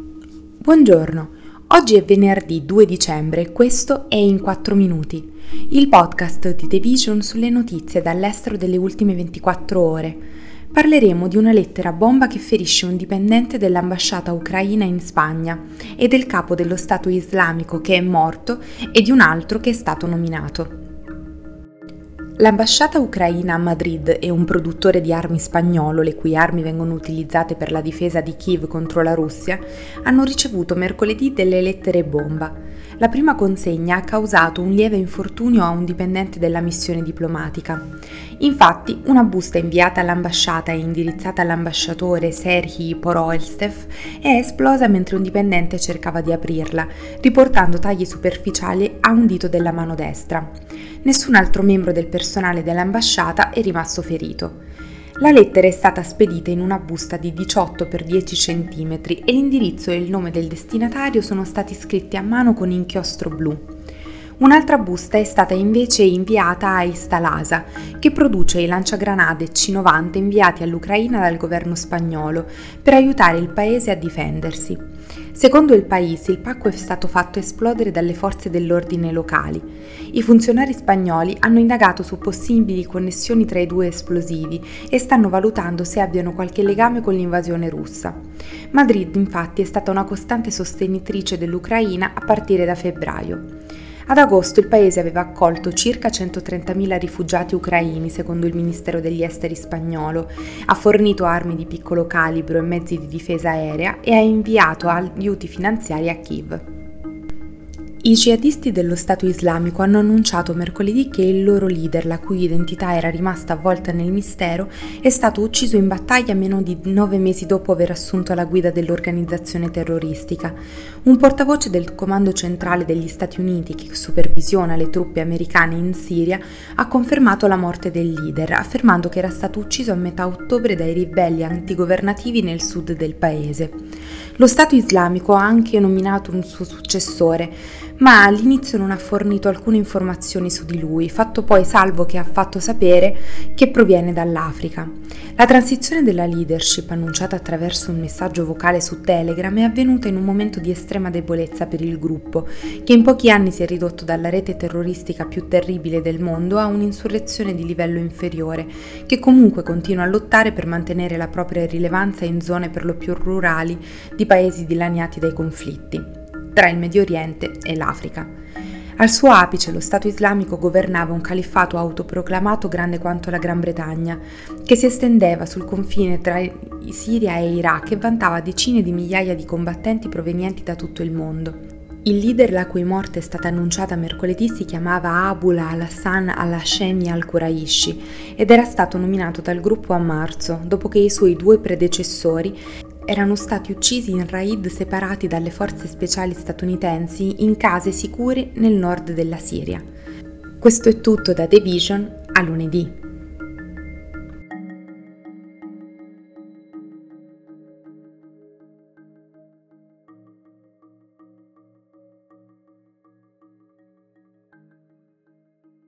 Buongiorno, oggi è venerdì 2 dicembre e questo è In 4 Minuti, il podcast di The Vision sulle notizie dall'estero delle ultime 24 ore. Parleremo di una lettera bomba che ferisce un dipendente dell'ambasciata ucraina in Spagna e del capo dello Stato islamico che è morto e di un altro che è stato nominato. L'ambasciata ucraina a Madrid e un produttore di armi spagnolo, le cui armi vengono utilizzate per la difesa di Kiev contro la Russia, hanno ricevuto mercoledì delle lettere bomba. La prima consegna ha causato un lieve infortunio a un dipendente della missione diplomatica. Infatti, una busta inviata all'ambasciata e indirizzata all'ambasciatore Serhii Poroelstev è esplosa mentre un dipendente cercava di aprirla, riportando tagli superficiali a un dito della mano destra. Nessun altro membro del personale dell'ambasciata è rimasto ferito. La lettera è stata spedita in una busta di 18 x 10 cm e l'indirizzo e il nome del destinatario sono stati scritti a mano con inchiostro blu. Un'altra busta è stata invece inviata a Istalasa, che produce i lanciagranate C-90 inviati all'Ucraina dal governo spagnolo per aiutare il paese a difendersi. Secondo il paese, il pacco è stato fatto esplodere dalle forze dell'ordine locali. I funzionari spagnoli hanno indagato su possibili connessioni tra i due esplosivi e stanno valutando se abbiano qualche legame con l'invasione russa. Madrid, infatti, è stata una costante sostenitrice dell'Ucraina a partire da febbraio. Ad agosto il paese aveva accolto circa 130.000 rifugiati ucraini, secondo il Ministero degli Esteri spagnolo, ha fornito armi di piccolo calibro e mezzi di difesa aerea e ha inviato aiuti finanziari a Kiev. I jihadisti dello Stato islamico hanno annunciato mercoledì che il loro leader, la cui identità era rimasta avvolta nel mistero, è stato ucciso in battaglia meno di nove mesi dopo aver assunto la guida dell'organizzazione terroristica. Un portavoce del Comando Centrale degli Stati Uniti, che supervisiona le truppe americane in Siria, ha confermato la morte del leader, affermando che era stato ucciso a metà ottobre dai ribelli antigovernativi nel sud del paese. Lo Stato islamico ha anche nominato un suo successore, ma all'inizio non ha fornito alcune informazioni su di lui, fatto poi salvo che ha fatto sapere che proviene dall'Africa. La transizione della leadership, annunciata attraverso un messaggio vocale su Telegram, è avvenuta in un momento di estrema debolezza per il gruppo, che in pochi anni si è ridotto dalla rete terroristica più terribile del mondo a un'insurrezione di livello inferiore, che comunque continua a lottare per mantenere la propria rilevanza in zone per lo più rurali di paesi dilaniati dai conflitti tra il Medio Oriente e l'Africa. Al suo apice lo Stato islamico governava un califfato autoproclamato grande quanto la Gran Bretagna, che si estendeva sul confine tra Siria e Iraq e vantava decine di migliaia di combattenti provenienti da tutto il mondo. Il leader la cui morte è stata annunciata mercoledì si chiamava Abula al-Hassan al-Hashemi al-Quraishi ed era stato nominato dal gruppo a marzo, dopo che i suoi due predecessori erano stati uccisi in raid separati dalle forze speciali statunitensi in case sicure nel nord della Siria. Questo è tutto da The Vision a lunedì.